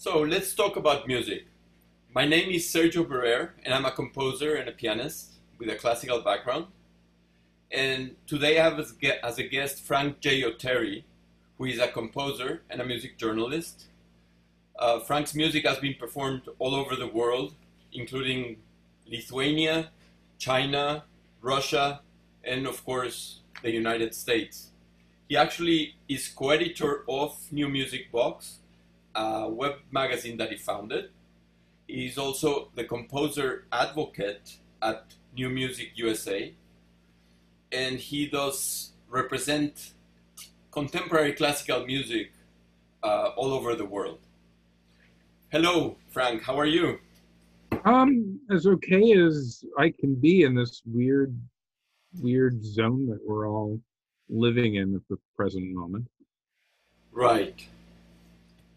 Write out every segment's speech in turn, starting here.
So let's talk about music. My name is Sergio Barer, and I'm a composer and a pianist with a classical background. And today I have as, a guest Frank J. Oteri, who is a composer and a music journalist. Uh, Frank's music has been performed all over the world, including Lithuania, China, Russia, and of course the United States. He actually is co-editor of New Music Box, a web magazine that he founded. He's also the composer advocate at New Music USA, and he does represent contemporary classical music uh, all over the world. Hello, Frank. How are you? Um, as okay as I can be in this weird, weird zone that we're all living in at the present moment. Right.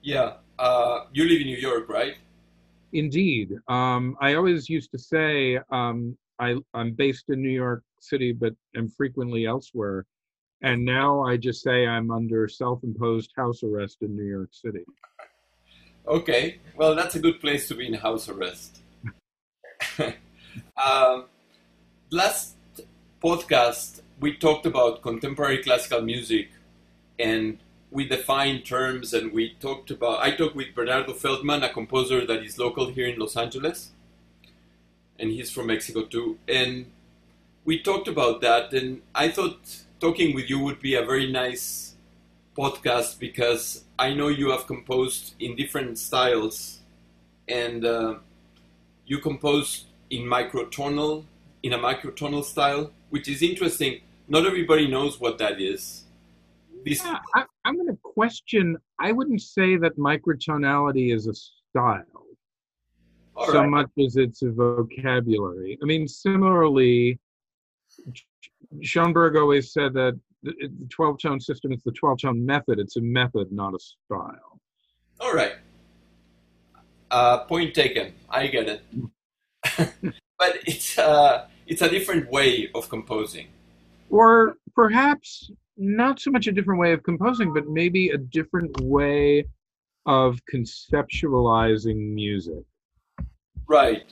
Yeah. Uh, you live in New York, right? Indeed. Um, I always used to say um, I, I'm based in New York City, but am frequently elsewhere. And now I just say I'm under self imposed house arrest in New York City. Okay. Well, that's a good place to be in house arrest. um, last podcast, we talked about contemporary classical music and we defined terms and we talked about i talked with bernardo feldman a composer that is local here in los angeles and he's from mexico too and we talked about that and i thought talking with you would be a very nice podcast because i know you have composed in different styles and uh, you composed in microtonal in a microtonal style which is interesting. Not everybody knows what that is this yeah, I, am going to question. I wouldn't say that microtonality is a style All so right. much as it's a vocabulary. I mean, similarly, Schoenberg always said that the 12 tone system is the 12 tone method. It's a method, not a style. All right. Uh, point taken. I get it. but it's uh, it's a different way of composing. Or perhaps not so much a different way of composing, but maybe a different way of conceptualizing music. Right.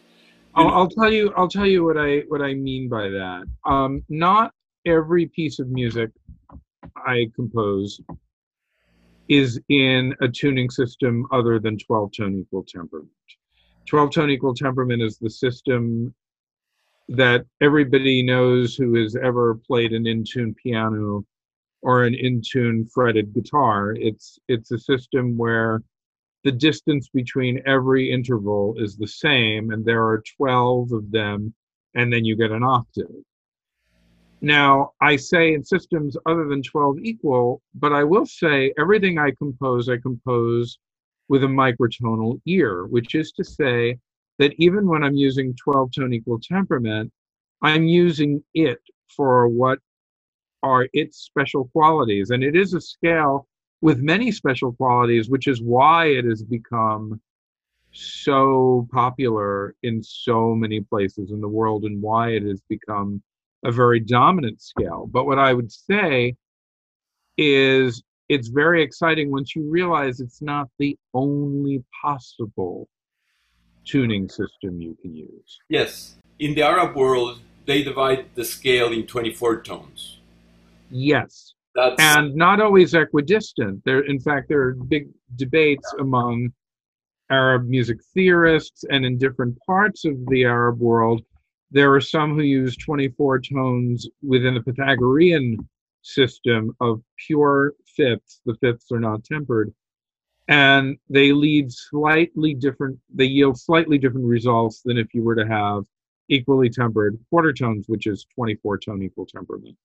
I'll, I'll, tell you. I'll tell you what I what I mean by that. Um, not every piece of music I compose is in a tuning system other than 12 tone equal temperament. 12 tone equal temperament is the system that everybody knows who has ever played an in tune piano or an in tune fretted guitar. It's it's a system where the distance between every interval is the same, and there are 12 of them, and then you get an octave. Now, I say in systems other than 12 equal, but I will say everything I compose, I compose with a microtonal ear, which is to say that even when I'm using 12 tone equal temperament, I'm using it for what are its special qualities. And it is a scale with many special qualities, which is why it has become so popular in so many places in the world and why it has become a very dominant scale. But what I would say is it's very exciting once you realize it's not the only possible tuning system you can use. Yes. In the Arab world, they divide the scale in 24 tones. Yes. That's... And not always equidistant. There, in fact, there are big debates among Arab music theorists and in different parts of the Arab world. There are some who use 24 tones within the Pythagorean system of pure fifths. The fifths are not tempered. And they lead slightly different, they yield slightly different results than if you were to have equally tempered quarter tones, which is 24 tone equal temperament.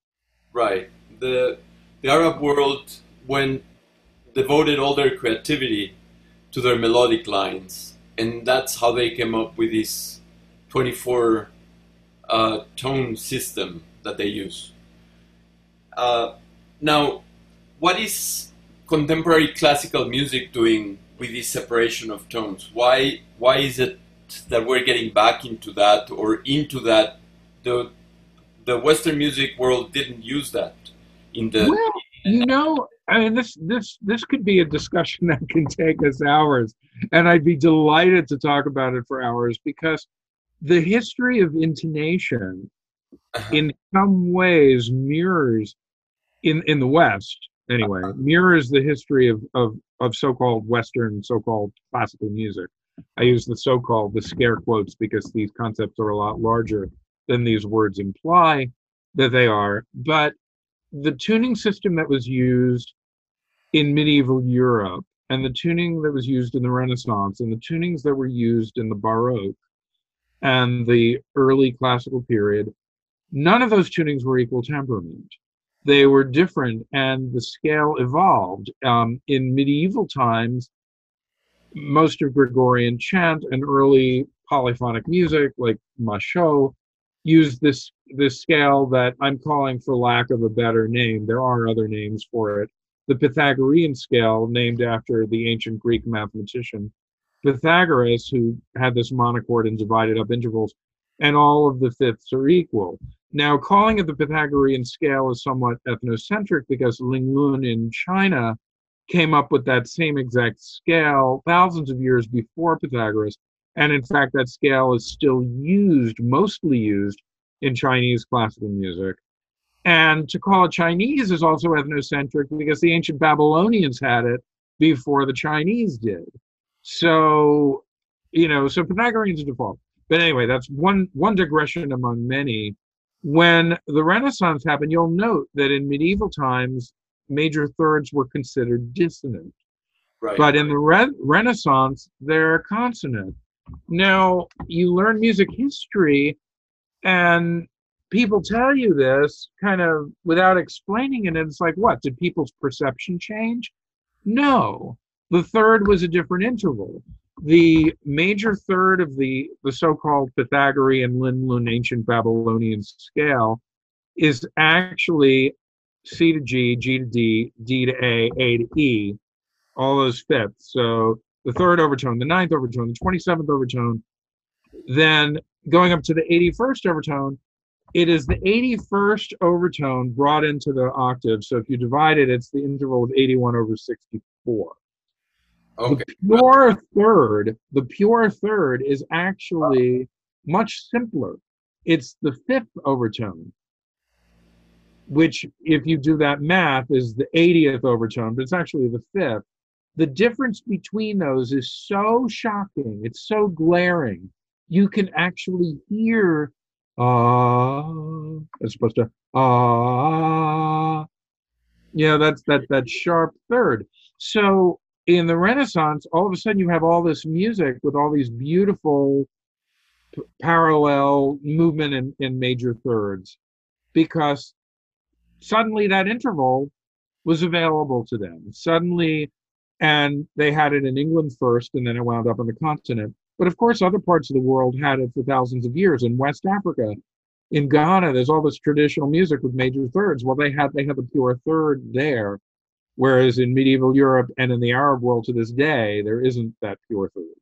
Right. The the Arab world when devoted all their creativity to their melodic lines, and that's how they came up with this 24 uh, tone system that they use. Uh, now, what is contemporary classical music doing with this separation of tones? Why why is it that we're getting back into that or into that? The the Western music world didn't use that in the. Well, you know, I mean, this this this could be a discussion that can take us hours, and I'd be delighted to talk about it for hours because the history of intonation, Uh-huh. in some ways, mirrors in in the West anyway Uh-huh. mirrors the history of of of so-called Western, so-called classical music. I use the so-called the scare quotes because these concepts are a lot larger than these words imply that they are, but the tuning system that was used in medieval Europe and the tuning that was used in the Renaissance and the tunings that were used in the Baroque and the early classical period, none of those tunings were equal temperament. They were different and the scale evolved. Um, in medieval times, most of Gregorian chant and early polyphonic music like Machaut use this this scale that I'm calling for lack of a better name. There are other names for it. The Pythagorean scale, named after the ancient Greek mathematician Pythagoras, who had this monochord and divided up intervals, and all of the fifths are equal. Now, calling it the Pythagorean scale is somewhat ethnocentric because Ling Lun in China came up with that same exact scale thousands of years before Pythagoras. And in fact, that scale is still used, mostly used in Chinese classical music. And to call it Chinese is also ethnocentric because the ancient Babylonians had it before the Chinese did. So, you know, so Pythagorean's default. But anyway, that's one one digression among many. When the Renaissance happened, you'll note that in medieval times, major thirds were considered dissonant. Right. But in the re- Renaissance, they're consonant. Now, you learn music history, and people tell you this kind of without explaining it. And it's like, what? Did people's perception change? No. The third was a different interval. The major third of the, the so called Pythagorean Lin ancient Babylonian scale is actually C to G, G to D, D to A, A to E, all those fifths. So the third overtone, the ninth overtone, the 27th overtone, then going up to the 81st overtone, it is the 81st overtone brought into the octave. So if you divide it, it's the interval of 81 over 64. okay. The pure third, the pure third is actually much simpler. It's the fifth overtone, which, if you do that math, is the 80th overtone, but it's actually the fifth. The difference between those is so shocking, it's so glaring. You can actually hear ah as opposed to ah yeah that's that that sharp third so in the renaissance all of a sudden you have all this music with all these beautiful p- parallel movement in, in major thirds because suddenly that interval was available to them suddenly and they had it in england first and then it wound up on the continent. But of course other parts of the world had it for thousands of years in west africa. In ghana there's all this traditional music with major thirds. Well they had they have the pure third there. Whereas in medieval Europe and in the Arab world to this day, there isn't that pure third.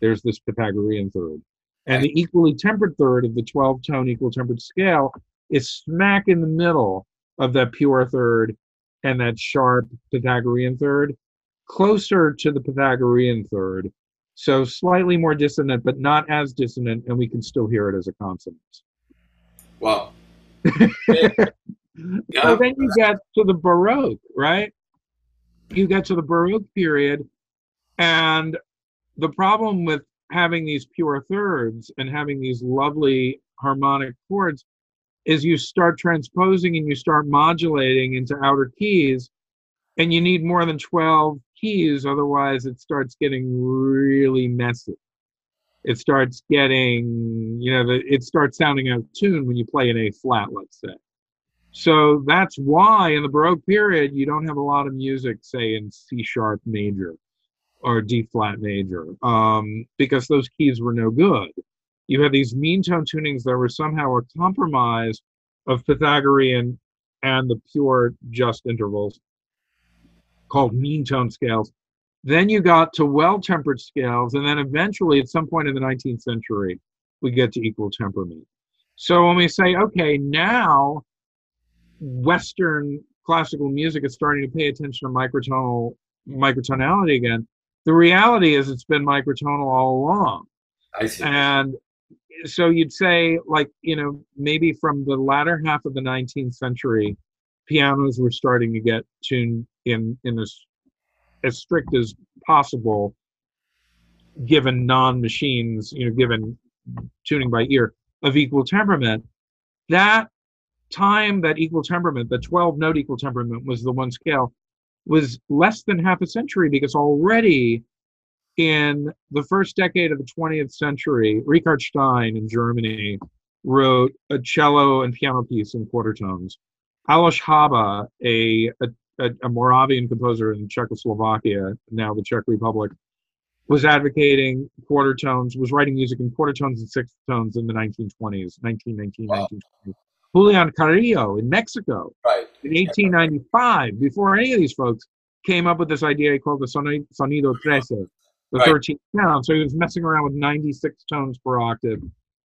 There's this Pythagorean third. And the equally tempered third of the 12 tone equal tempered scale is smack in the middle of that pure third and that sharp Pythagorean third, closer to the Pythagorean third. So slightly more dissonant, but not as dissonant, and we can still hear it as a consonant. Wow. Yeah. So then you get to the Baroque, right? You get to the Baroque period, and the problem with having these pure thirds and having these lovely harmonic chords is you start transposing and you start modulating into outer keys, and you need more than 12 keys, otherwise, it starts getting really messy. It starts getting, you know, it starts sounding out of tune when you play an A flat, let's say. So that's why in the Baroque period, you don't have a lot of music, say, in C sharp major or D flat major, um, because those keys were no good. You had these mean tone tunings that were somehow a compromise of Pythagorean and the pure just intervals called mean tone scales. Then you got to well tempered scales, and then eventually, at some point in the 19th century, we get to equal temperament. So when we say, okay, now Western classical music is starting to pay attention to microtonal microtonality again. The reality is it's been microtonal all along. I see. And so you'd say, like, you know, maybe from the latter half of the 19th century, pianos were starting to get tuned in in as as strict as possible, given non-machines, you know, given tuning by ear of equal temperament. That time, that equal temperament, the 12 note equal temperament was the one scale, was less than half a century because already in the first decade of the 20th century, Richard Stein in Germany wrote a cello and piano piece in quarter tones. Alois Haba, a, a, a Moravian composer in Czechoslovakia, now the Czech Republic, was advocating quarter tones, was writing music in quarter tones and sixth tones in the 1920s, 1919, wow. 1920s. Julian Carrillo in Mexico right. in 1895, before any of these folks came up with this idea he called the sonido trece, the right. 13th sound. So he was messing around with 96 tones per octave.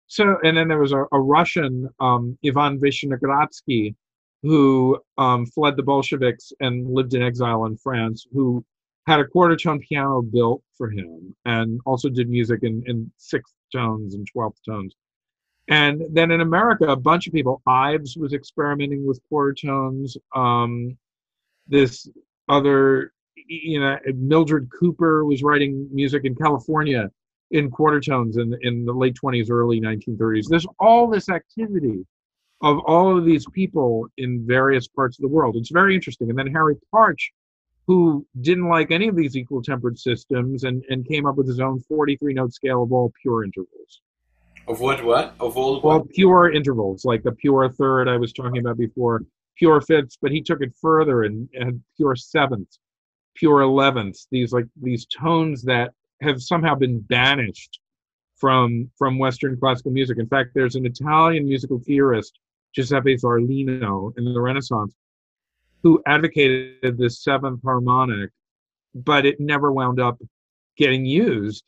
So, and then there was a, a Russian, um, Ivan Vishnegradsky, who um, fled the Bolsheviks and lived in exile in France, who had a quarter tone piano built for him and also did music in, in sixth tones and 12th tones. And then in America, a bunch of people, Ives was experimenting with quarter tones. Um, this other you know, Mildred Couper was writing music in California in quarter tones in, in the late 20s, early 1930s. There's all this activity of all of these people in various parts of the world. It's very interesting. And then Harry Partch, who didn't like any of these equal tempered systems and, and came up with his own 43 note scale of all pure intervals. Of what, what? Of all Well, pure intervals, like the pure third I was talking about before, pure fifths, but he took it further and had pure sevenths pure elevenths, these like these tones that have somehow been banished from from Western classical music. In fact, there's an Italian musical theorist, Giuseppe Zarlino, in the Renaissance, who advocated this seventh harmonic, but it never wound up getting used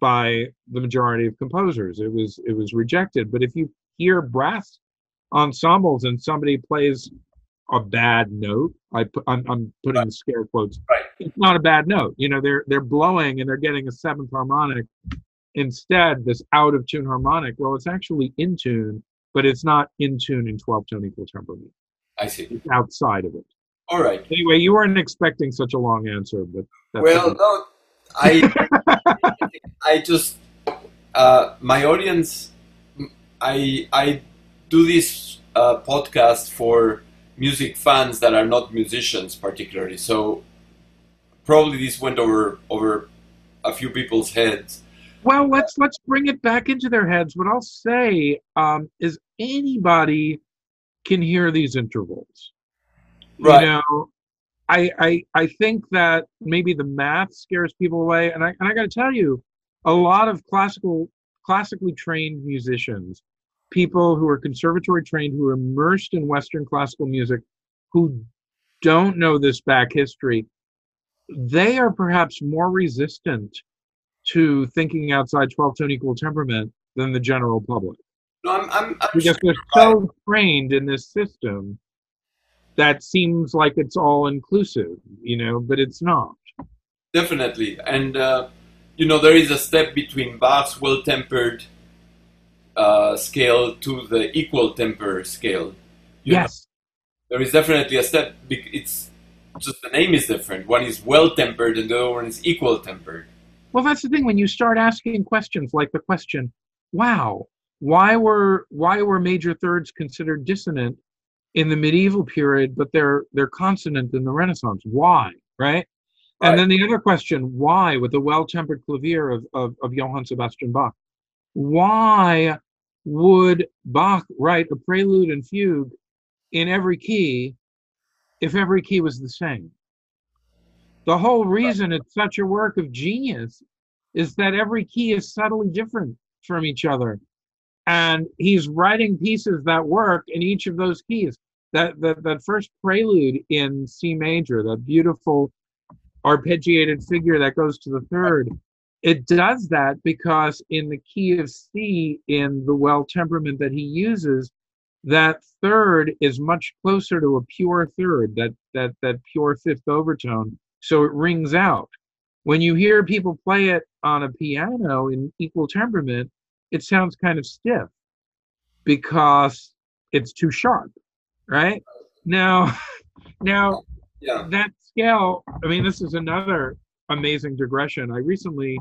by the majority of composers. It was it was rejected. But if you hear brass ensembles and somebody plays a bad note. I put, I'm, I'm putting right. scare quotes. Right. It's not a bad note. You know, they're they're blowing and they're getting a seventh harmonic. Instead, this out of tune harmonic. Well, it's actually in tune, but it's not in tune in 12 tone equal temperament. I see. It's outside of it. All right. Anyway, you weren't expecting such a long answer, but well, no, I I just uh, my audience. I I do this uh, podcast for music fans that are not musicians particularly. So probably this went over over a few people's heads. Well, let's let's bring it back into their heads. What I'll say um, is anybody can hear these intervals. Right. You know, I, I I think that maybe the math scares people away, and I and I got to tell you, a lot of classical classically trained musicians people who are conservatory trained, who are immersed in Western classical music, who don't know this back history, they are perhaps more resistant to thinking outside 12 tone equal temperament than the general public. No, I'm, I'm, I'm because they're so trained in this system that seems like it's all inclusive, you know, but it's not. Definitely. And, uh, you know, there is a step between Bach's well tempered uh, scale to the equal temper scale. yes. Know? There is definitely a step. It's just the name is different. One is well tempered and the other one is equal tempered. Well, that's the thing. When you start asking questions like the question, "Wow, why were why were major thirds considered dissonant in the medieval period, but they're they're consonant in the Renaissance? Why?" Right? Right. And then the other question, why, with the well-tempered clavier of, of, of Johann Sebastian Bach, why would Bach write a prelude and fugue in every key if every key was the same? The whole reason it's such a work of genius is that every key is subtly different from each other. And he's writing pieces that work in each of those keys. That, that, that first prelude in C major, that beautiful arpeggiated figure that goes to the third, it does that because in the key of C, in the well temperament that he uses, that third is much closer to a pure third, that that that pure fifth overtone, so it rings out. When you hear people play it on a piano in equal temperament, it sounds kind of stiff because it's too sharp, right? Now, now Yeah. that scale. I mean, this is another amazing digression. I recently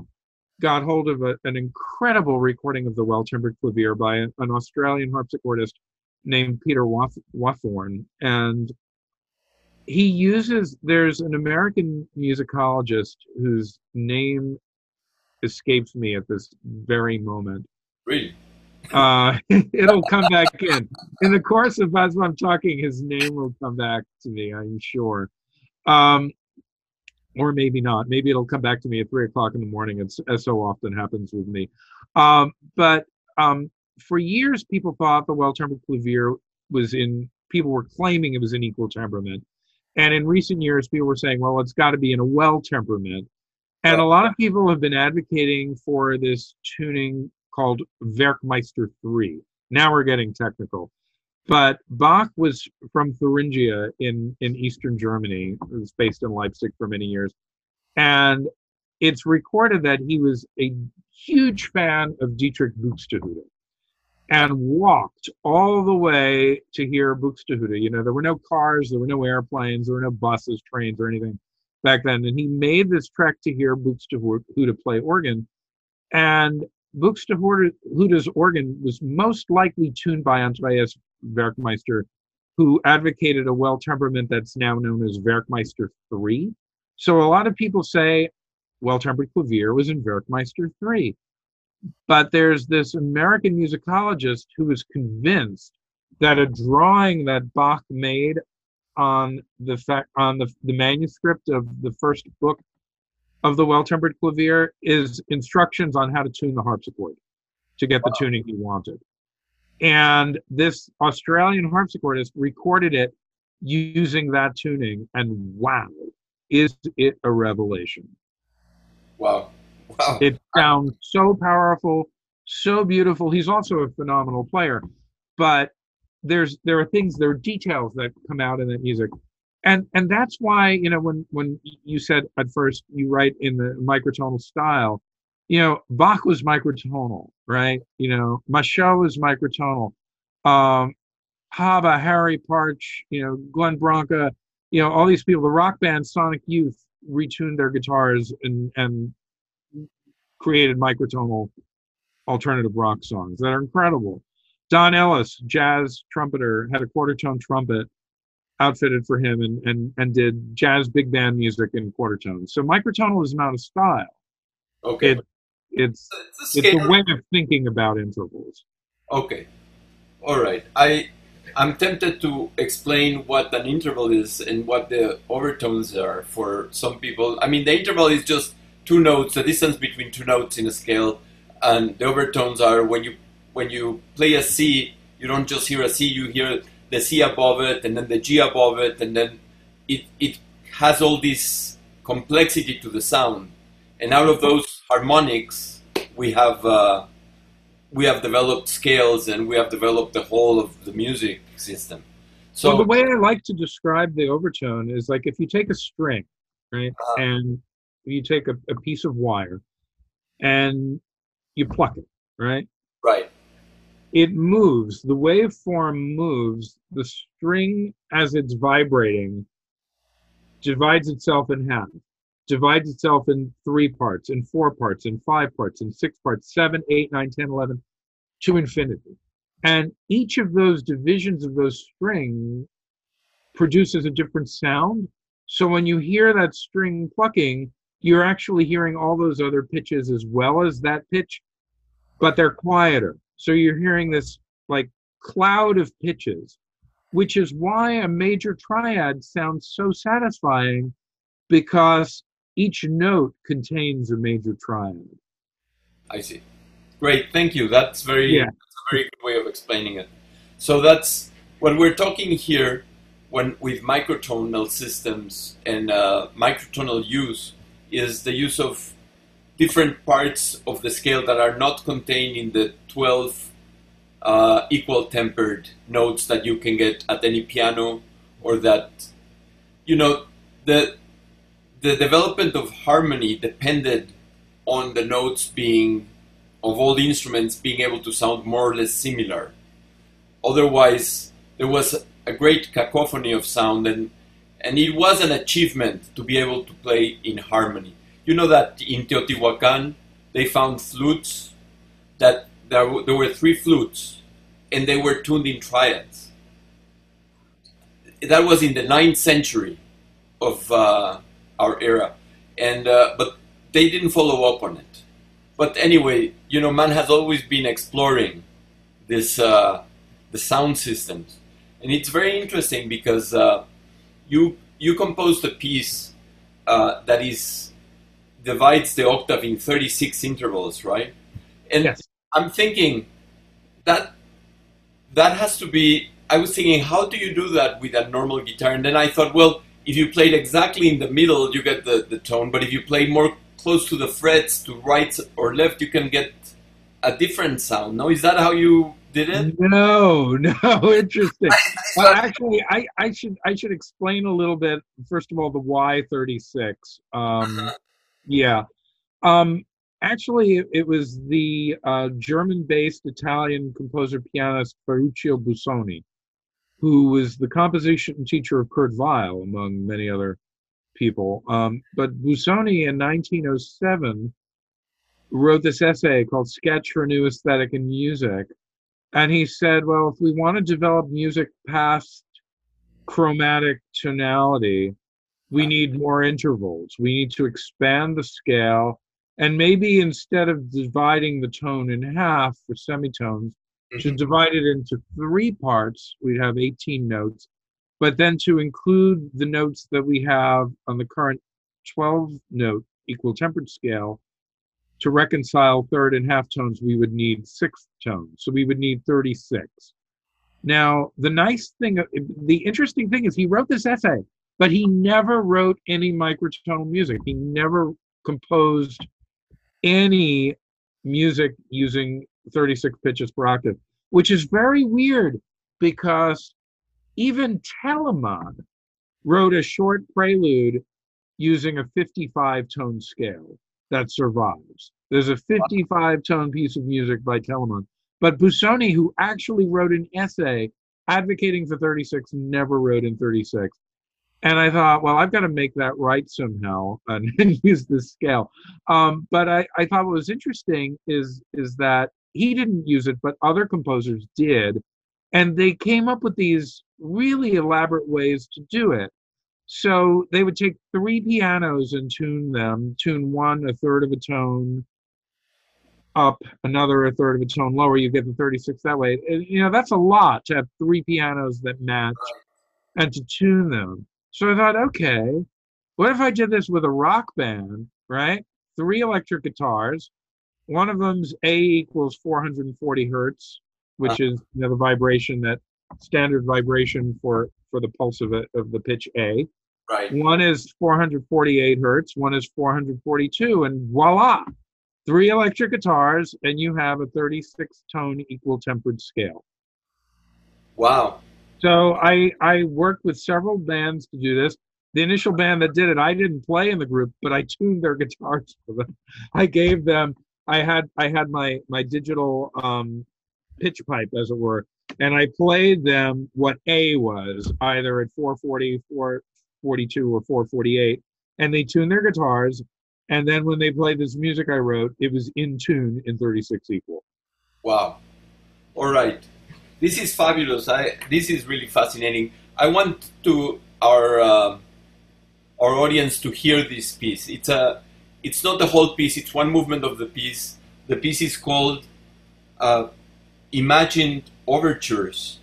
got hold of a, an incredible recording of the well-tempered clavier by an, an Australian harpsichordist named Peter Wath- Watchorn, and he uses. There's an American musicologist whose name escapes me at this very moment. Really? Uh, it'll come back in. In the course of as I'm talking, his name will come back to me, I'm sure. Um, or maybe not. Maybe it'll come back to me at three o'clock in the morning, it's, as so often happens with me. Um, but um, for years, people thought the well-tempered clavier was in. People were claiming it was in equal temperament, and in recent years, people were saying, "Well, it's got to be in a well temperament." And a lot of people have been advocating for this tuning called Werckmeister 3. Now we're getting technical. But Bach was from Thuringia in, in eastern Germany. It was based in Leipzig for many years. And it's recorded that he was a huge fan of Dietrich Buxtehude and walked all the way to hear Buxtehude. You know, there were no cars, there were no airplanes, there were no buses, trains, or anything back then. And he made this trek to hear Buxtehude play organ. And Buxtehude's organ was most likely tuned by Andreas Werckmeister, who advocated a well temperament that's now known as Werckmeister 3. So a lot of people say well tempered clavier was in Werckmeister 3. But there's this American musicologist who is convinced that a drawing that Bach made on the fact on the, the manuscript of the first book of the well-tempered clavier is instructions on how to tune the harpsichord to get the wow. tuning he wanted. And this Australian harpsichordist recorded it using that tuning, and wow, is it a revelation? Wow. Wow. It sounds so powerful, so beautiful. He's also a phenomenal player, but there's there are things, there are details that come out in that music and and that's why you know when when you said at first you write in the microtonal style you know bach was microtonal right you know Machaut was microtonal um haba harry Partch, you know glenn branca you know all these people the rock band sonic youth retuned their guitars and and created microtonal alternative rock songs that are incredible don ellis jazz trumpeter had a quarter tone trumpet outfitted for him and, and, and did jazz big band music in quarter tones. So microtonal is not a style. Okay. It, it's it's a, it's a way of thinking about intervals. Okay. All right. I I'm tempted to explain what an interval is and what the overtones are for some people. I mean, the interval is just two notes, the distance between two notes in a scale, and the overtones are when you when you play a C, you don't just hear a C, you hear the C above it, and then the G above it, and then it, it has all this complexity to the sound. And out of those harmonics, we have uh, we have developed scales, and we have developed the whole of the music system. So well, the way I like to describe the overtone is like if you take a string, right, uh, and you take a, a piece of wire, and you pluck it, right, right, it moves, the waveform moves, the string as it's vibrating divides itself in half, divides itself in three parts, in four parts, in five parts, in six parts, seven, eight, nine, ten, eleven, to infinity. And each of those divisions of those strings produces a different sound. So when you hear that string plucking, you're actually hearing all those other pitches as well as that pitch, but they're quieter so you're hearing this like cloud of pitches, which is why a major triad sounds so satisfying because each note contains a major triad. I see. Great, thank you. That's very yeah. that's a very good way of explaining it. So that's what we're talking here when with microtonal systems and uh, microtonal use is the use of different parts of the scale that are not contained in the 12 uh, equal tempered notes that you can get at any piano, or that you know the the development of harmony depended on the notes being of all the instruments being able to sound more or less similar. Otherwise, there was a great cacophony of sound, and and it was an achievement to be able to play in harmony. You know that in Teotihuacan they found flutes that there, there were three flutes, and they were tuned in triads. That was in the ninth century of uh, our era, and uh, but they didn't follow up on it. But anyway, you know, man has always been exploring this uh, the sound systems, and it's very interesting because uh, you you composed a piece uh, that is divides the octave in 36 intervals, right? And Yes. I'm thinking that that has to be. I was thinking, how do you do that with a normal guitar? And then I thought, well, if you played exactly in the middle, you get the, the tone. But if you play more close to the frets, to right or left, you can get a different sound. No, is that how you did it? No, no, interesting. Well, actually, I, I should I should explain a little bit. First of all, the Y thirty six. Um, Uh-huh. yeah. Um, actually, it, it was the uh, German-based Italian composer pianist Ferruccio Busoni, who was the composition teacher of Kurt Weill, among many other people. Um, but Busoni in 1907 wrote this essay called Sketch for a New Aesthetic in Music. And he said, well, if we want to develop music past chromatic tonality, we need more intervals. We need to expand the scale. And maybe instead of dividing the tone in half for semitones, to mm-hmm. divide it into three parts, we'd have 18 notes. But then to include the notes that we have on the current 12 note equal tempered scale, to reconcile third and half tones, we would need sixth tones. So we would need 36. Now, the nice thing, the interesting thing is he wrote this essay, but he never wrote any microtonal music. He never composed any music using 36 pitches per octave, which is very weird because even Telemann wrote a short prelude using a 55 tone scale that survives. There's a 55 tone piece of music by Telemann. But Busoni, who actually wrote an essay advocating for 36, never wrote in 36. And I thought, well, I've got to make that right somehow and, and use this scale. Um, but I, I thought what was interesting is is that he didn't use it, but other composers did. And they came up with these really elaborate ways to do it. So they would take three pianos and tune them, tune one a third of a tone up, another a third of a tone lower. You get the 36 that way. And, you know, that's a lot to have three pianos that match and to tune them. So I thought, okay, what if I did this with a rock band, right? Three electric guitars. One of them's A equals 440 hertz, which uh-huh. is you know, the vibration that standard vibration for for the pulse of it of the pitch A. Right. One is 448 hertz, one is 442, and voila, three electric guitars, and you have a 36 tone equal tempered scale. Wow. So I I worked with several bands to do this. The initial band that did it, I didn't play in the group, but I tuned their guitars for them. I gave them. I had I had my my digital um, pitch pipe, as it were, and I played them what A was, either at 440, 442, or 448, and they tuned their guitars. And then when they played this music I wrote, it was in tune in 36 equal. Wow. All right. This is fabulous. I this is really fascinating. I want to our uh, our audience to hear this piece. It's a it's not the whole piece. It's one movement of the piece. The piece is called uh, "Imagined Overtures,"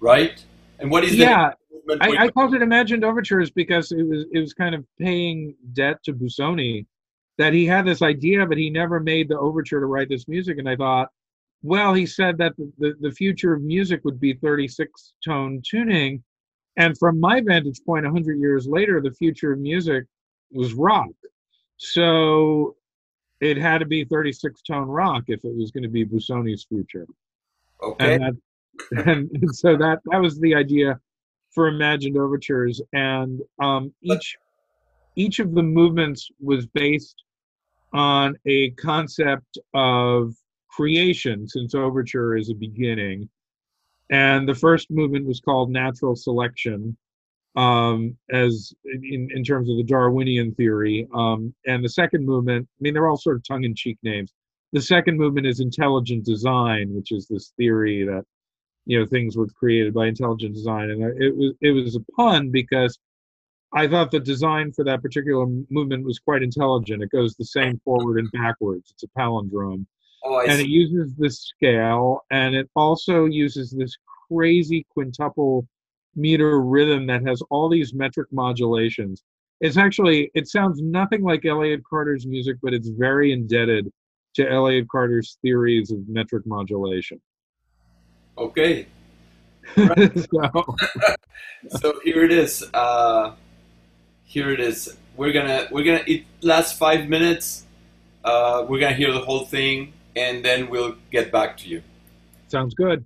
right? And what is Yeah? I, I called it imagined overtures because it was it was kind of paying debt to Busoni that he had this idea but he never made the overture to write this music and I thought well he said that the, the, the future of music would be 36 tone tuning and from my vantage point 100 years later the future of music was rock so it had to be 36 tone rock if it was going to be Busoni's future Okay. And, that, and, and so that that was the idea for imagined overtures, and um, each each of the movements was based on a concept of creation, since overture is a beginning. And the first movement was called natural selection, um, as in, in terms of the Darwinian theory. Um, and the second movement, I mean, they're all sort of tongue in cheek names. The second movement is intelligent design, which is this theory that you know things were created by intelligent design, and it was it was a pun because I thought the design for that particular movement was quite intelligent. It goes the same forward and backwards. It's a palindrome, oh, and it uses this scale, and it also uses this crazy quintuple meter rhythm that has all these metric modulations. It's actually it sounds nothing like Elliott Carter's music, but it's very indebted to Elliott Carter's theories of metric modulation. Okay. so, So here it is. Uh, here it is. We're gonna we're gonna it last five minutes. Uh, we're gonna hear the whole thing, and then we'll get back to you. sounds good.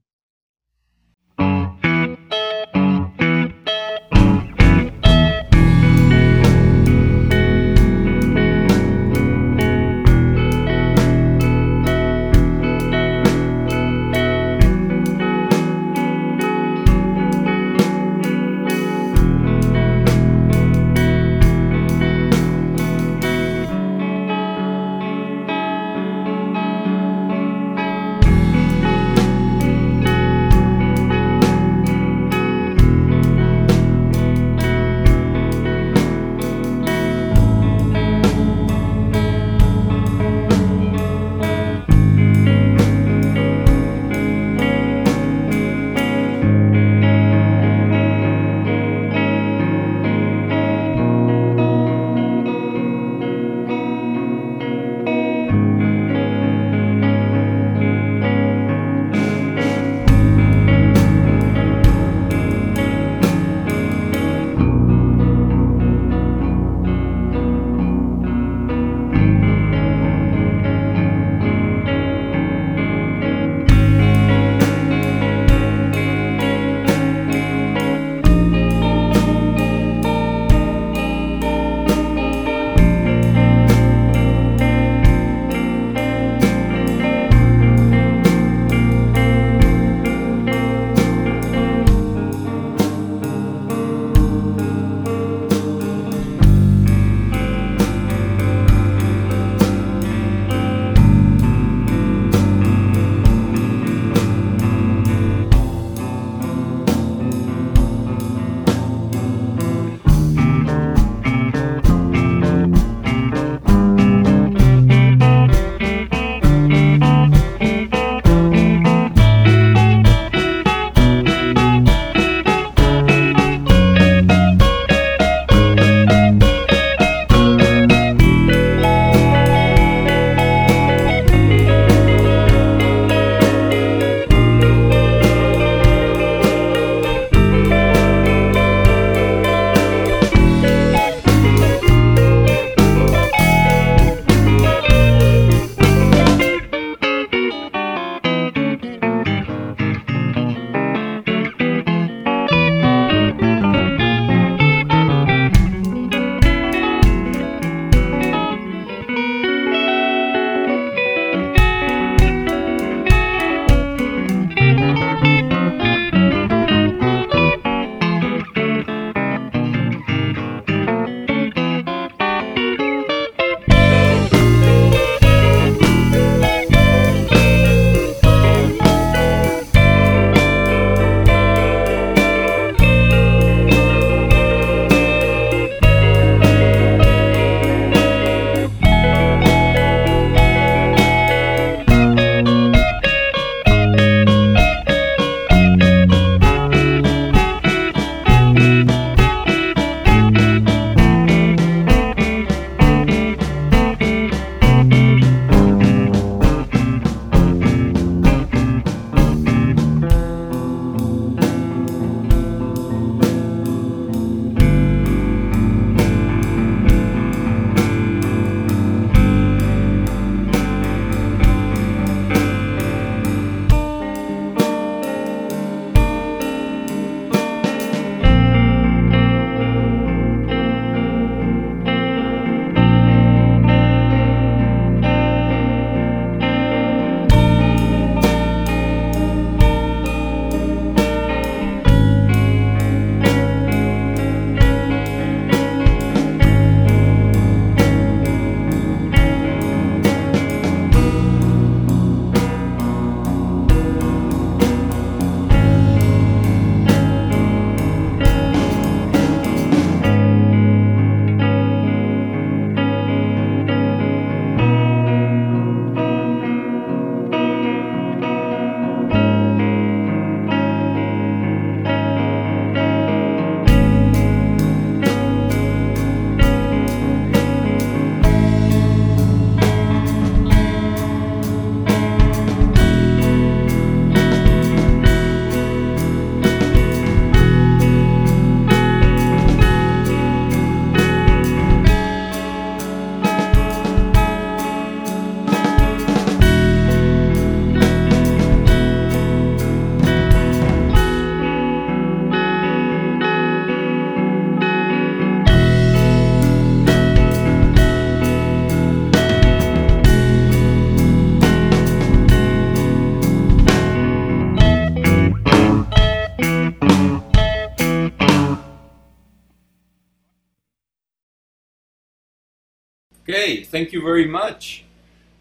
Thank you very much.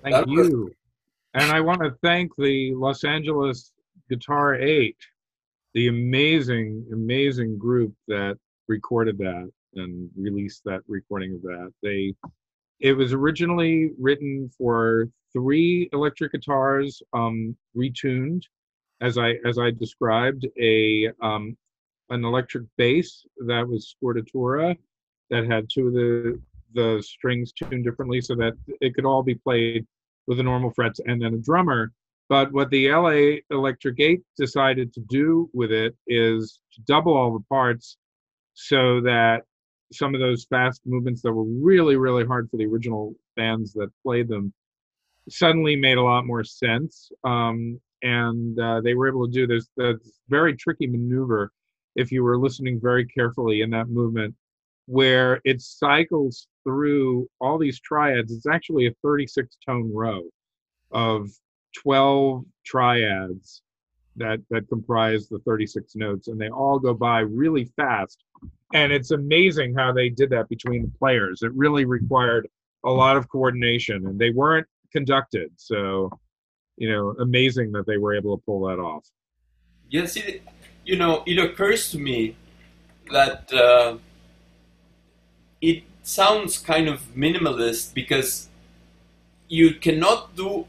Thank That you. was- And I want to thank the Los Angeles Guitar 8, the amazing, amazing group that recorded that and released that recording of that. They it was originally written for three electric guitars, um, retuned, as I as I described, a um, an electric bass that was Scordatura that had two of the the strings tuned differently so that it could all be played with the normal frets and then a drummer. But what the LA Electric 8 decided to do with it is to double all the parts so that some of those fast movements that were really, really hard for the original bands that played them suddenly made a lot more sense. Um, and uh, they were able to do this, this very tricky maneuver if you were listening very carefully in that movement where it cycles through all these triads. It's actually a 36 tone row of 12 triads that that comprise the 36 notes and they all go by really fast and it's amazing how they did that between the players it really required a lot of coordination and they weren't conducted so you know amazing that they were able to pull that off Yes, it, you know, it occurs to me that uh, it sounds kind of minimalist because you cannot do,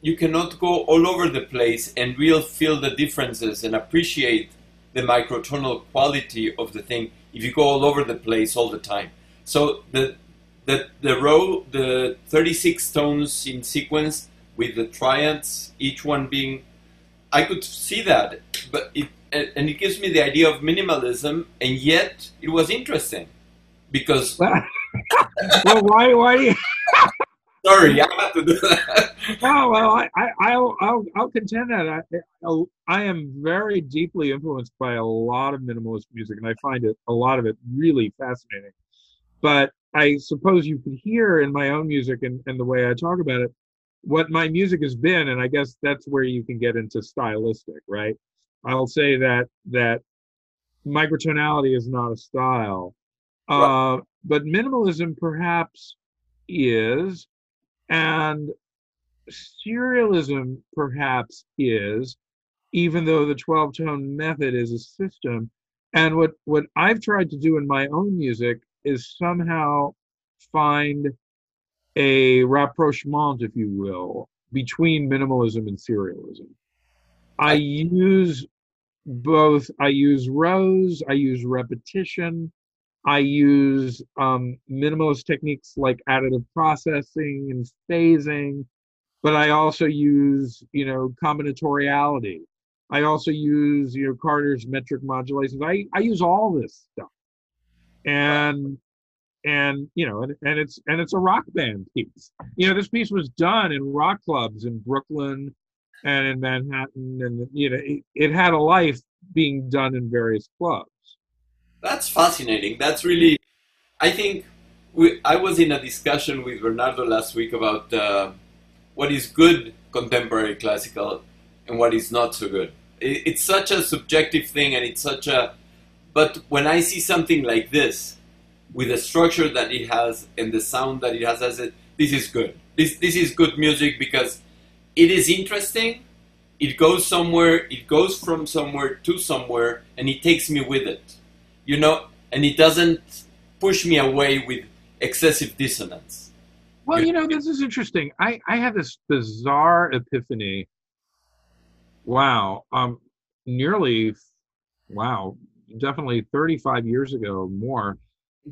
you cannot go all over the place and really feel the differences and appreciate the microtonal quality of the thing if you go all over the place all the time. So the the the row, the 36 tones in sequence with the triads, each one being I could see that, but it and and it gives me the idea of minimalism, and yet it was interesting because well why why do you sorry, I have to do that. Oh well, I, I I'll, I'll I'll contend that I I- am very deeply influenced by a lot of minimalist music, and I find it a lot of it really fascinating. But I suppose you could hear in my own music and, and the way I talk about it what my music has been, and I guess that's where you can get into stylistic, right? I'll say that that microtonality is not a style, Right. uh, but minimalism perhaps is, and serialism perhaps is, even though the 12 tone method is a system. And what, what I've tried to do in my own music is somehow find a rapprochement, if you will, between minimalism and serialism. I use both, I use rows, I use repetition, I use um, minimalist techniques like additive processing and phasing, but I also use, you know, combinatoriality. I also use, you know, Carter's metric modulations. I, I use all this stuff. And and you know, and, and it's and it's a rock band piece. You know, this piece was done in rock clubs in Brooklyn and in Manhattan, and you know, it, it had a life being done in various clubs. That's fascinating. That's really, I think, we, I was in a discussion with Bernardo last week about uh, what is good contemporary classical and what is not so good. It, it's such a subjective thing, and it's such a. But when I see something like this, with the structure that it has and the sound that it has, I said, this is good. This this is good music because it is interesting. It goes somewhere. It goes from somewhere to somewhere, and it takes me with it you know, and it doesn't push me away with excessive dissonance. Well, you know, this is interesting. I I had this bizarre epiphany. Wow, um, nearly, wow, definitely 35 years ago, more,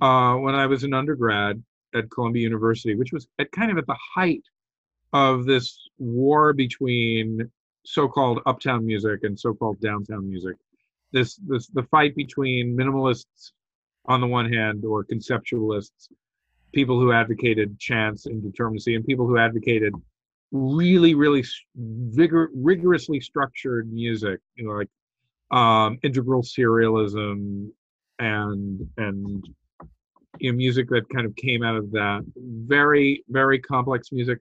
uh, when I was an undergrad at Columbia University, which was at kind of at the height of this war between so-called uptown music and so-called downtown music. This this the fight between minimalists on the one hand or conceptualists people who advocated chance and determinacy and people who advocated really really vigor, rigorously structured music you know like um integral serialism and and you know music that kind of came out of that. Very very complex music.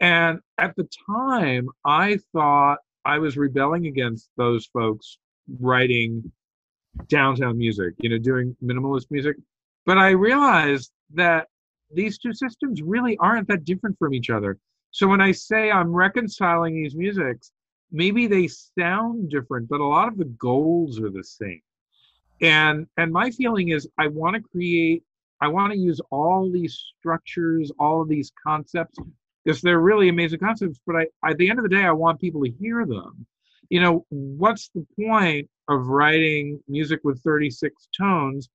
And at the time i thought i was rebelling against those folks writing downtown music you know doing minimalist music but i realized that these two systems really aren't that different from each other. So when I say I'm reconciling these musics, maybe they sound different, but a lot of the goals are the same. And and my feeling is I want to create, I want to use all these structures, all of these concepts, because they're really amazing concepts. But I, at the end of the day, I want people to hear them. You know, what's the point of writing music with 36 tones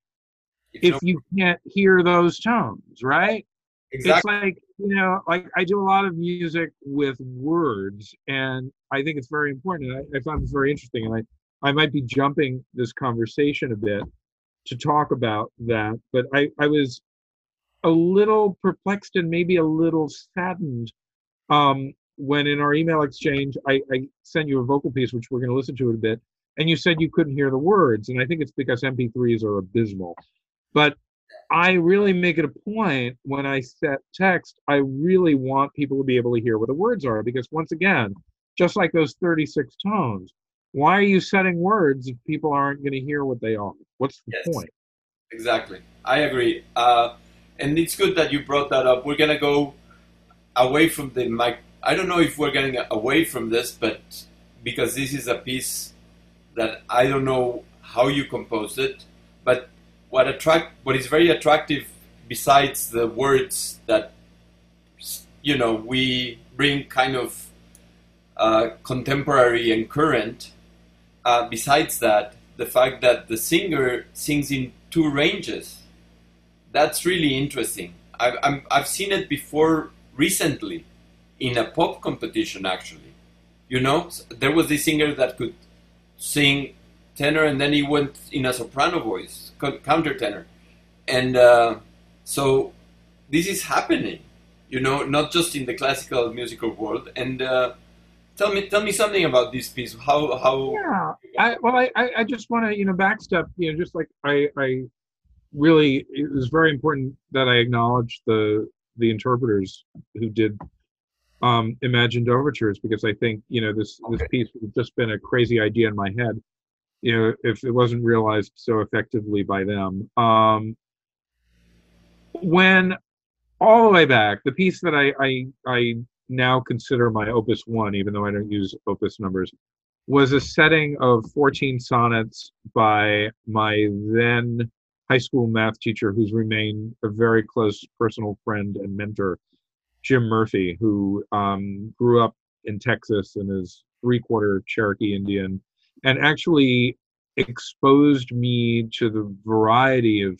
if you can't hear those tones, right? Exactly. It's like, you know, like I do a lot of music with words, and I think it's very important. And I, I found this very interesting. And I, I might be jumping this conversation a bit to talk about that, but I, I was a little perplexed and maybe a little saddened um, when in our email exchange I, I sent you a vocal piece, which we're going to listen to in a bit, and you said you couldn't hear the words, and I think it's because MP3s are abysmal. But I really make it a point when I set text, I really want people to be able to hear what the words are because once again, just like those 36 tones, why are you setting words if people aren't going to hear what they are? What's the yes, point? Exactly. I agree. Uh, and it's good that you brought that up. We're going to go away from the mic. I don't know if we're getting away from this, but because this is a piece that I don't know how you composed it, but what attract what is very attractive besides the words that you know we bring kind of uh, contemporary and current. Uh, besides that, the fact that the singer sings in two ranges, that's really interesting. I've, i have seen it before recently in a pop competition, actually. You know, there was a singer that could sing tenor and then he went in a soprano voice, countertenor. And uh, so this is happening, you know, not just in the classical musical world. And uh, tell me, tell me something about this piece. How, how? Yeah, I, well, I, I just want to, you know, backstep. You know, just like I, I really, it was very important that I acknowledge the the interpreters who did um, imagined overtures because I think you know this okay. this piece has just been a crazy idea in my head you know, if it wasn't realized so effectively by them. Um, when all the way back, the piece that I, I, I now consider my opus one, even though I don't use opus numbers, was a setting of 14 sonnets by my then high school math teacher, who's remained a very close personal friend and mentor, Jim Murphy, who um, grew up in Texas and is three quarter Cherokee Indian and actually exposed me to the variety of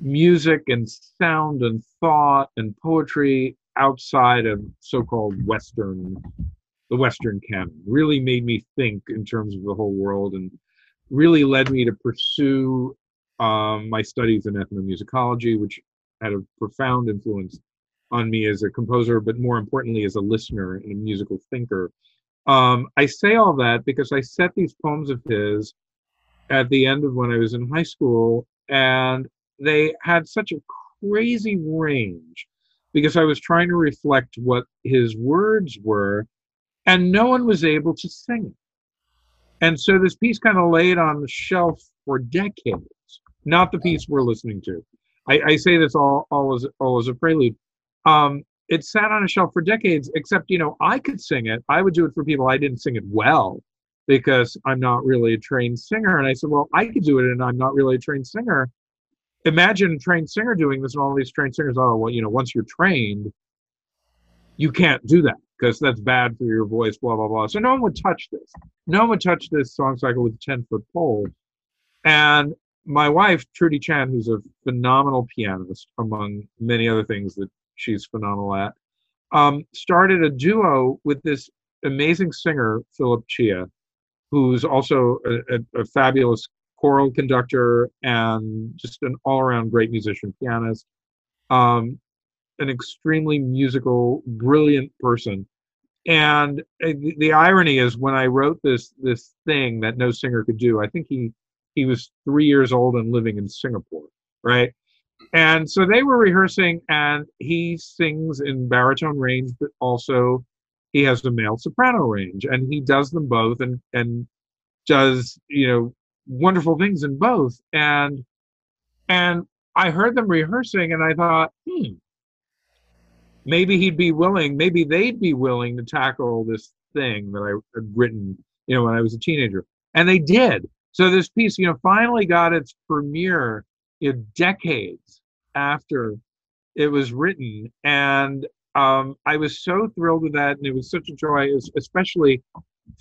music and sound and thought and poetry outside of so-called western the western canon. Really made me think in terms of the whole world and really led me to pursue um, my studies in ethnomusicology which had a profound influence on me as a composer but more importantly as a listener and a musical thinker um, I say all that because I set these poems of his at the end of when I was in high school, and they had such a crazy range because I was trying to reflect what his words were, and no one was able to sing it. And so this piece kind of laid on the shelf for decades, not the piece we're listening to. I, I say this all, all, as, all as a prelude. Um, it sat on a shelf for decades, except, you know, I could sing it. I would do it for people. I didn't sing it well because I'm not really a trained singer. And I said, well, I could do it and I'm not really a trained singer. Imagine a trained singer doing this and all these trained singers, oh, well, you know, once you're trained, you can't do that because that's bad for your voice, blah, blah, blah. So no one would touch this. No one would touch this song cycle with a 10 foot pole. And my wife, Trudy Chan, who's a phenomenal pianist, among many other things that she's phenomenal at, um, started a duo with this amazing singer, Philip Chia, who's also a, a, a fabulous choral conductor and just an all-around great musician, pianist, um, an extremely musical, brilliant person. And uh, the, the irony is, when I wrote this this thing that no singer could do, I think he he was three years old and living in Singapore, right? And so they were rehearsing, and he sings in baritone range, but also he has the male soprano range, and he does them both, and and does you know wonderful things in both. And and I heard them rehearsing, and I thought, hmm, maybe he'd be willing, maybe they'd be willing to tackle this thing that I had written, you know, when I was a teenager, and they did. So this piece, you know, finally got its premiere decades after it was written, and um, I was so thrilled with that, and it was such a joy, especially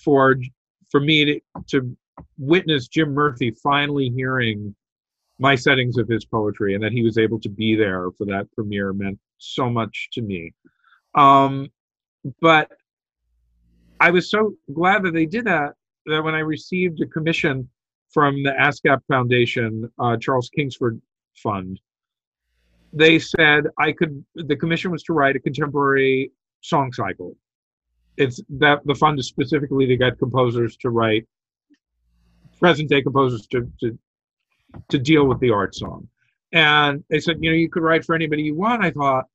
for for me to, to witness Jim Murphy finally hearing my settings of his poetry, and that he was able to be there for that premiere meant so much to me. Um, but I was so glad that they did that that when I received a commission from the ASCAP Foundation, uh, Charles Kingsford Fund, they said I could. The commission was to write a contemporary song cycle. It's that the fund is specifically to get composers to write present day composers to, to to deal with the art song. And they said, you know, you could write for anybody you want. I thought,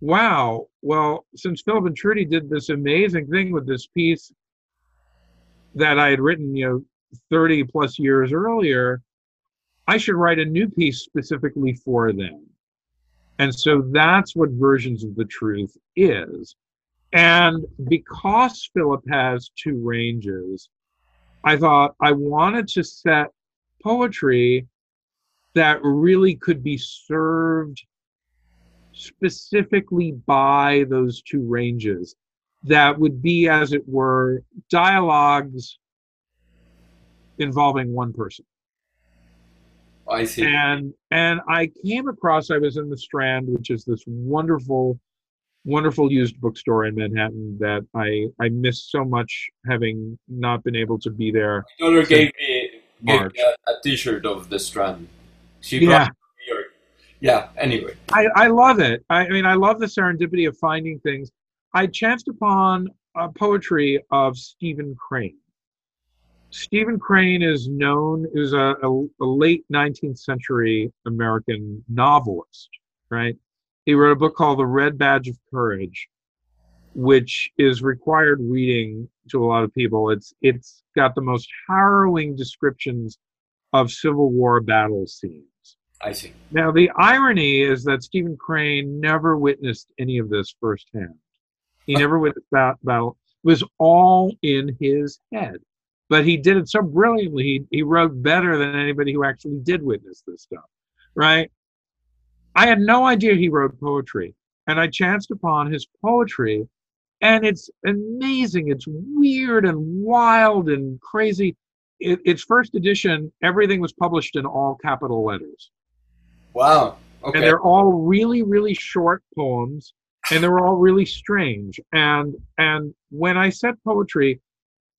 wow, well, since Phil and Trudy did this amazing thing with this piece that I had written, you know, 30 plus years earlier, I should write a new piece specifically for them. And so that's what Versions of the Truth is. And because Philip has two ranges, I thought I wanted to set poetry that really could be served specifically by those two ranges that would be as it were dialogues involving one person. I see. And and i came across i was in the strand which is this wonderful wonderful used bookstore in manhattan that i i miss so much having not been able to be there my daughter gave me, gave me a, a t-shirt of the strand. She yeah. yeah anyway. I, I love it. I, mean i love the serendipity of finding things. I chanced upon a poetry of stephen crane stephen crane is known is a, a, a late 19th century american novelist right he wrote a book called the red badge of courage which is required reading to a lot of people it's it's got the most harrowing descriptions of civil war battle scenes I see. Now, the irony is that Stephen Crane never witnessed any of this firsthand. He never witnessed that battle. It was all in his head. But he did it so brilliantly. He, he wrote better than anybody who actually did witness this stuff, right? I had no idea he wrote poetry. And I chanced upon his poetry, and it's amazing. It's weird and wild and crazy. It, its first edition, everything was published in all capital letters. Wow. Okay. And they're all really, really short poems, and they're all really strange. And and when I said poetry,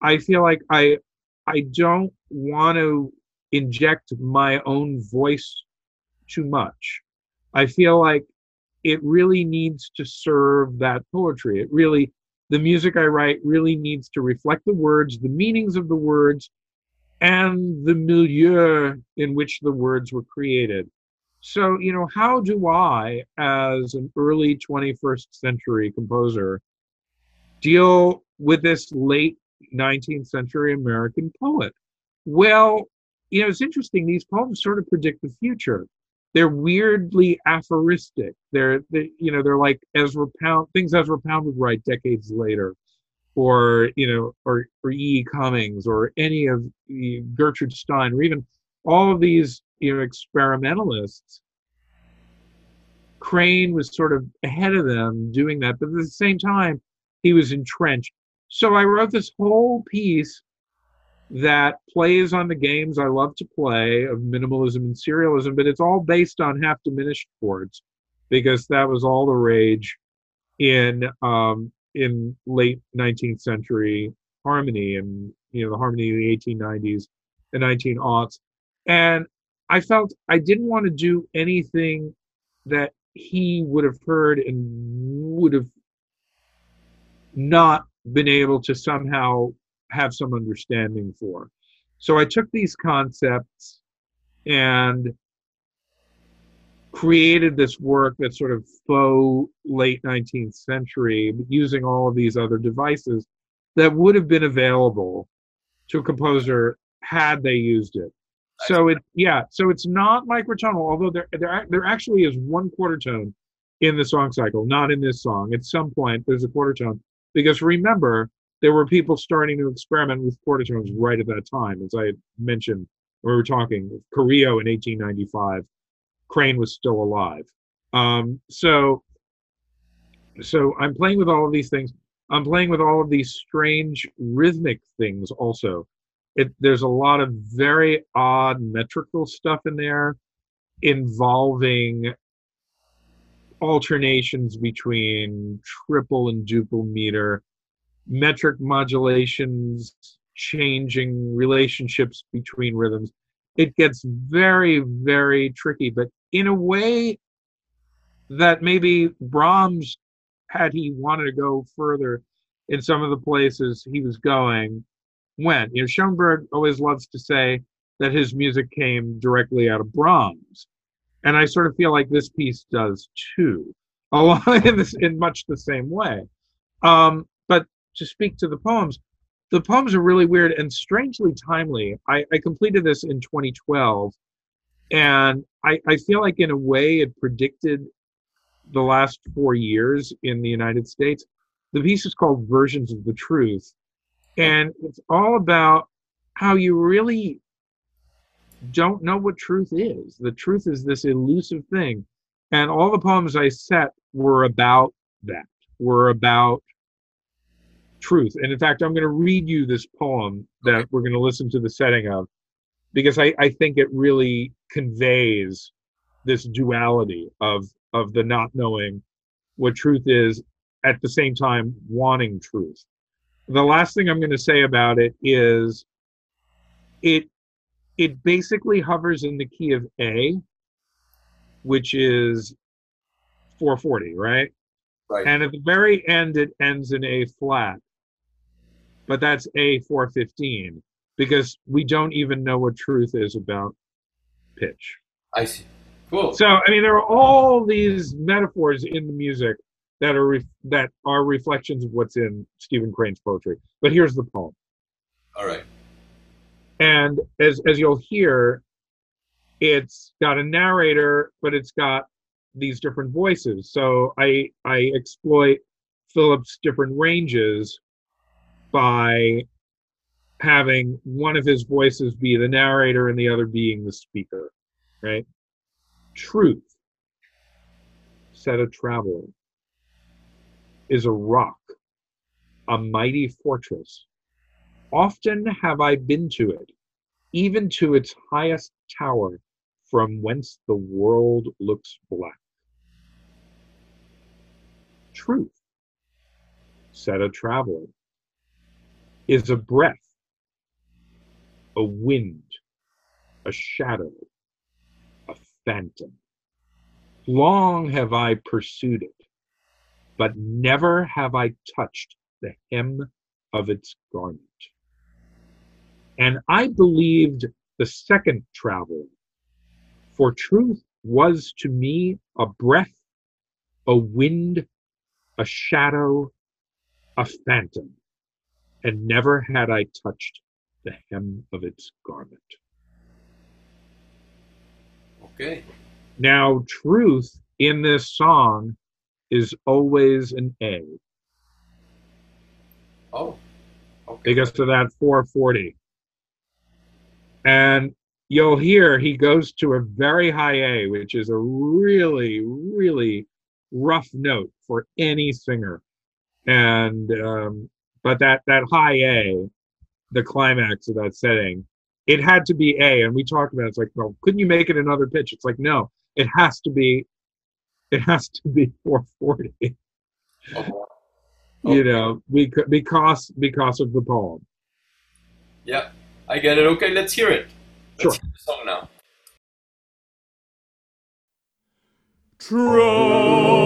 I feel like I I don't want to inject my own voice too much. I feel like it really needs to serve that poetry. It really the music I write really needs to reflect the words, the meanings of the words, and the milieu in which the words were created. So, you know, how do I, as an early 21st century composer, deal with this late 19th century American poet? Well, you know, it's interesting. These poems sort of predict the future. They're weirdly aphoristic. They're, they, you know, they're like Ezra Pound, things Ezra Pound would write decades later, or you know, or or E. Cummings, or any of the Gertrude Stein, or even all of these you know experimentalists crane was sort of ahead of them doing that but at the same time he was entrenched so i wrote this whole piece that plays on the games i love to play of minimalism and serialism but it's all based on half diminished chords because that was all the rage in um, in late 19th century harmony and you know the harmony of the 1890s and 19aughts and I felt I didn't want to do anything that he would have heard and would have not been able to somehow have some understanding for. So I took these concepts and created this work that's sort of faux late 19th century, using all of these other devices that would have been available to a composer had they used it. So it yeah, so it's not microtonal, although there there there actually is one quarter tone in the song cycle, not in this song. At some point there's a quarter tone because remember there were people starting to experiment with quarter tones right at that time, as I mentioned when we were talking. Carrillo in 1895, Crane was still alive. Um, so so I'm playing with all of these things. I'm playing with all of these strange rhythmic things also. It, there's a lot of very odd metrical stuff in there involving alternations between triple and duple meter, metric modulations, changing relationships between rhythms. It gets very, very tricky, but in a way that maybe Brahms had he wanted to go further in some of the places he was going, went. You know, Schoenberg always loves to say that his music came directly out of Brahms. And I sort of feel like this piece does too, along in this in much the same way. Um, but to speak to the poems, the poems are really weird and strangely timely. I, I completed this in 2012, and I, I feel like in a way it predicted the last four years in the United States. The piece is called Versions of the Truth. And it's all about how you really don't know what truth is. The truth is this elusive thing. And all the poems I set were about that, were about truth. And in fact, I'm going to read you this poem that we're going to listen to the setting of because I, I think it really conveys this duality of of the not knowing what truth is at the same time wanting truth. The last thing I'm going to say about it is it it basically hovers in the key of A, which is 440, right? Right. And at the very end, it ends in A flat, but that's A 415 because we don't even know what truth is about pitch. I see. Cool. So I mean, there are all these metaphors in the music that are re- that are reflections of what's in Stephen Crane's poetry. But here's the poem. All right. And as as you'll hear, it's got a narrator, but it's got these different voices. So I I exploit Philip's different ranges by having one of his voices be the narrator and the other being the speaker, right? Truth, said a traveler, is a rock, a mighty fortress. Often have I been to it, even to its highest tower, from whence the world looks black. Truth, said a traveler, is a breath, a wind, a shadow, a phantom. Long have I pursued it, but never have I touched the hem of its garment. And I believed the second traveler, for truth was to me a breath, a wind, a shadow, a phantom, and never had I touched the hem of its garment. Okay. Now, truth in this song is always an A Oh. Okay. It because of that 440. And you'll hear he goes to a very high A, which is a really, really rough note for any singer. And um, but that that high A, the climax of that setting, it had to be A. And we talked about it. it's like, well, couldn't you make it another pitch? It's like, no, it has to be, it has to be 440. Oh, You Okay. know, because because because of the poem. Yeah, I get it. Okay, let's hear it. Let's Sure. hear the song now. Truth,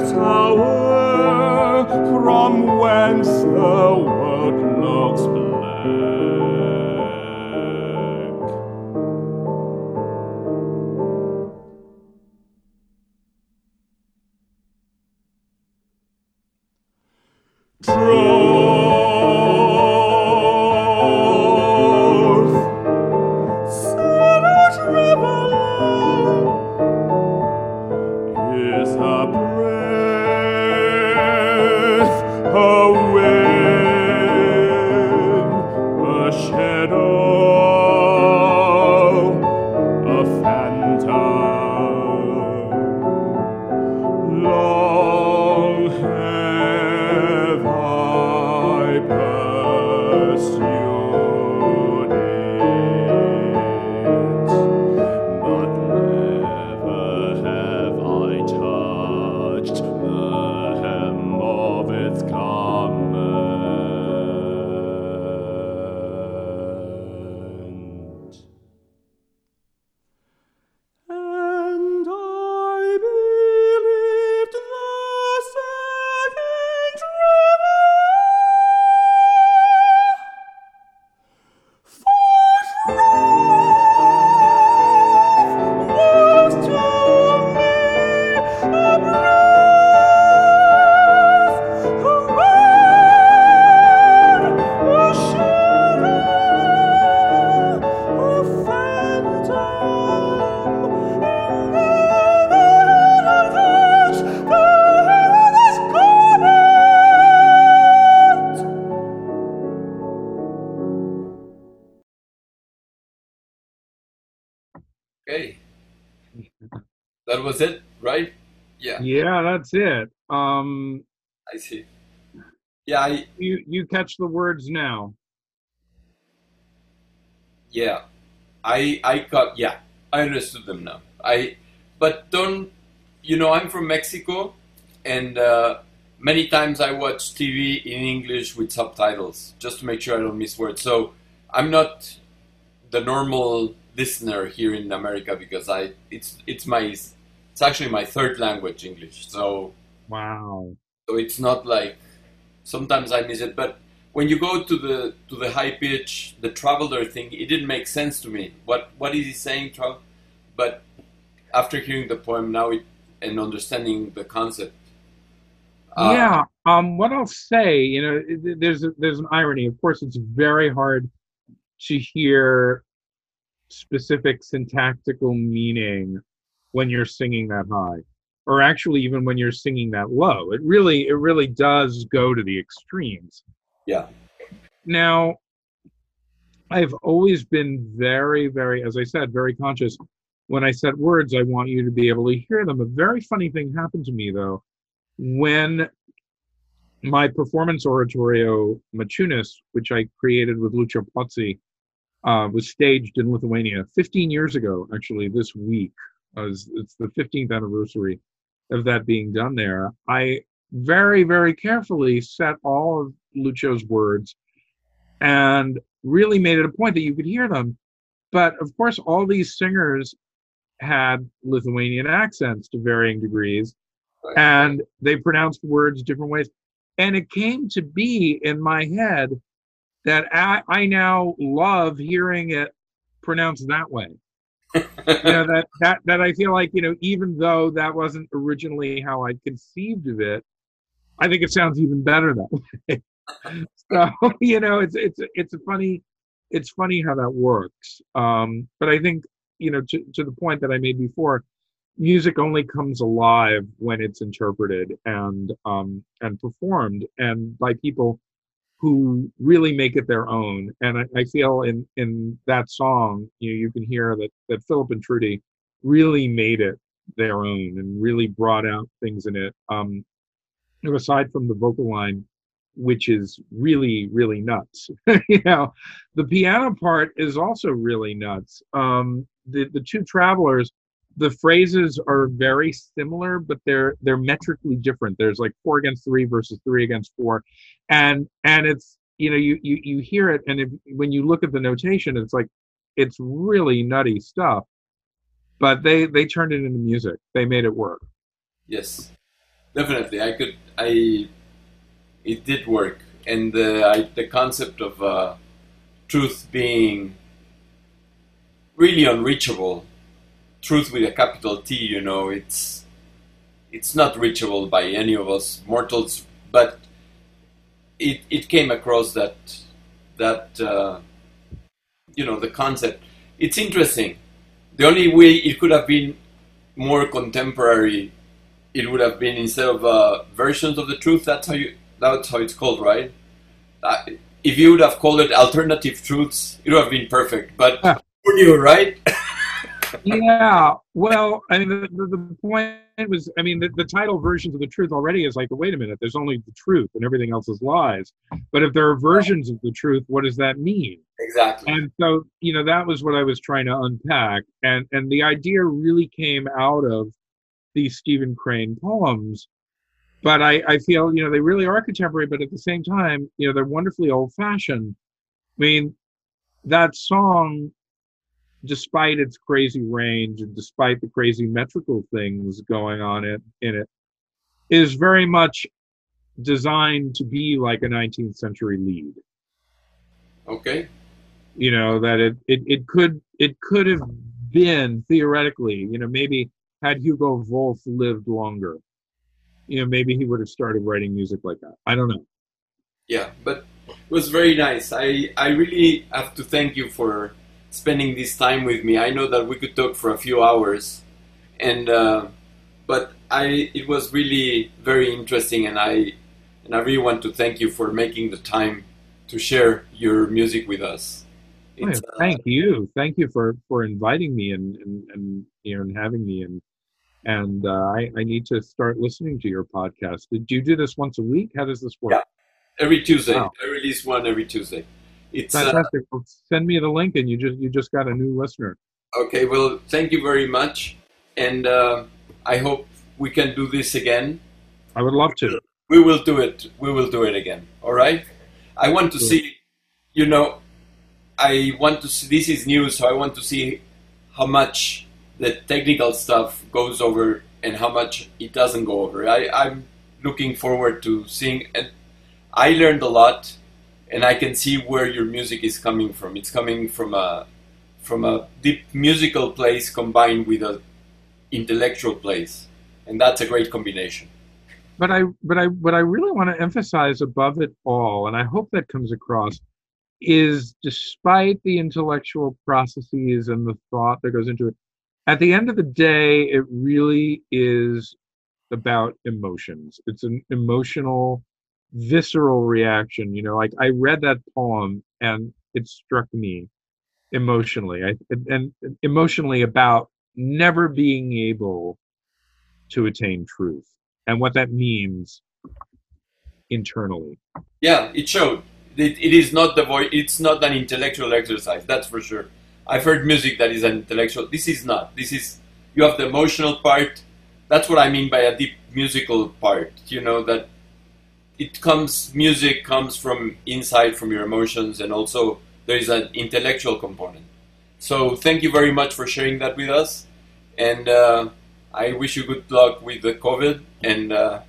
tower, from whence the Yeah, that's it. Um, I see. Yeah, I, you you catch the words now. yeah, I, I got, yeah, I understood them now. I, but don't, you know, I'm from Mexico, and uh, many times I watch TV in English with subtitles just to make sure I don't miss words. So I'm not the normal listener here in America because I, it's, it's my, it's actually my third language, English. So Wow. so it's not like sometimes I miss it, but when you go to the to the high pitch, the traveler thing, it didn't make sense to me. What what is he saying, Tra- But after hearing the poem now it, and understanding the concept, uh, yeah. Um, what I'll say, you know, there's a, there's an irony. Of course, it's very hard to hear specific syntactical meaning when you're singing that high, or actually even when you're singing that low. It really it really does go to the extremes. yeah, Now, I've always been very, very, as I said, very conscious. When I set words, I want you to be able to hear them. A very funny thing happened to me, though, when my performance oratorio Machunas, which I created with Lucio Pozzi, uh, was staged in Lithuania 15 years ago, actually, this week. It's the 15th anniversary of that being done there. I very, very carefully set all of Lucio's words and really made it a point that you could hear them. But of course, all these singers had Lithuanian accents to varying degrees, right. and they pronounced words different ways. And it came to be in my head that I, I now love hearing it pronounced that way. You know that that that I feel like you know even though that wasn't originally how I conceived of it, I think it sounds even better that way. so you know it's it's it's a funny it's funny how that works. Um, but I think you know to to the point that I made before, music only comes alive when it's interpreted and um, and performed and by people who really make it their own. And I, I feel in in that song, you know, you can hear that that Philip and Trudy really made it their own and really brought out things in it. Um, aside from the vocal line, which is really really nuts, you know, the piano part is also really nuts. Um, the the two travelers the phrases are very similar, but they're they're metrically different. There's like four against three versus three against four, and and it's you know you you you hear it, and if, when you look at the notation, it's like it's really nutty stuff. But they they turned it into music. They made it work. Yes, definitely. I could. I. It did work, and the I, the concept of uh, truth being really unreachable, truth with a capital T. You know, it's it's not reachable by any of us mortals, but it it came across that that uh, you know the concept. It's interesting. The only way it could have been more contemporary, it would have been instead of uh, versions of the truth. That's how you. That's how it's called, right? Uh, if you would have called it alternative truths, it would have been perfect. But who knew, right? yeah. Well, I mean, the, the, point was, I mean, the, the title versions of the truth already is like, wait a minute, there's only the truth and everything else is lies. But if there are versions of the truth, what does that mean? exactly. And so, you know, that was what I was trying to unpack. And and the idea really came out of these Stephen Crane poems. But I, I feel, you know, they really are contemporary, but at the same time, you know, they're wonderfully old fashioned. I mean, that song, despite its crazy range and despite the crazy metrical things going on in, in it, is very much designed to be like a 19th century lied Okay. you know that it, it it could it could have been theoretically you know maybe had hugo wolf lived longer you know maybe he would have started writing music like that i don't know Yeah, but it was very nice. I, I really have to thank you for spending this time with me. I know that we could talk for a few hours, and uh, but I it was really very interesting, and I and I really want to thank you for making the time to share your music with us. Oh, uh, thank you thank you for for inviting me and and, and you know and having me and and uh, I, I need to start listening to your podcast did you do this once a week how does this work Yeah. every Tuesday. Wow. I release one every Tuesday. It's uh, fantastic well, send me the link and you just you just got a new listener okay. Well, thank you very much, and uh, I hope we can do this again. i would love to we will do it. We will do it again. All right. I want to see. You know, I want to see. This is new, so I want to see how much the technical stuff goes over and how much it doesn't go over. I, I'm looking forward to seeing. And I learned a lot, and I can see where your music is coming from. It's coming from a from a deep musical place combined with a intellectual place, and that's a great combination. but I but I what I really want to emphasize above it all, and I hope that comes across, is despite the intellectual processes and the thought that goes into it, at the end of the day, it really is about emotions. It's an emotional, visceral reaction. You know, like I read that poem and it struck me emotionally. I and emotionally about never being able to attain truth and what that means internally. Yeah, it showed. It, it is not the voice. It's not an intellectual exercise. That's for sure. I've heard music that is an intellectual. This is not. This is you have the emotional part. That's what I mean by a deep musical part. You know that it comes. Music comes from inside, from your emotions, and also there is an intellectual component. So thank you very much for sharing that with us, and uh, I wish you good luck with the COVID and uh,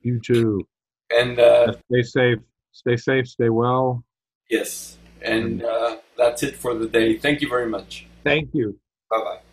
You too. and. Uh, Stay safe. Stay safe. Stay well. Yes, and uh, that's it for the day. Thank you very much. Thank you. Bye bye.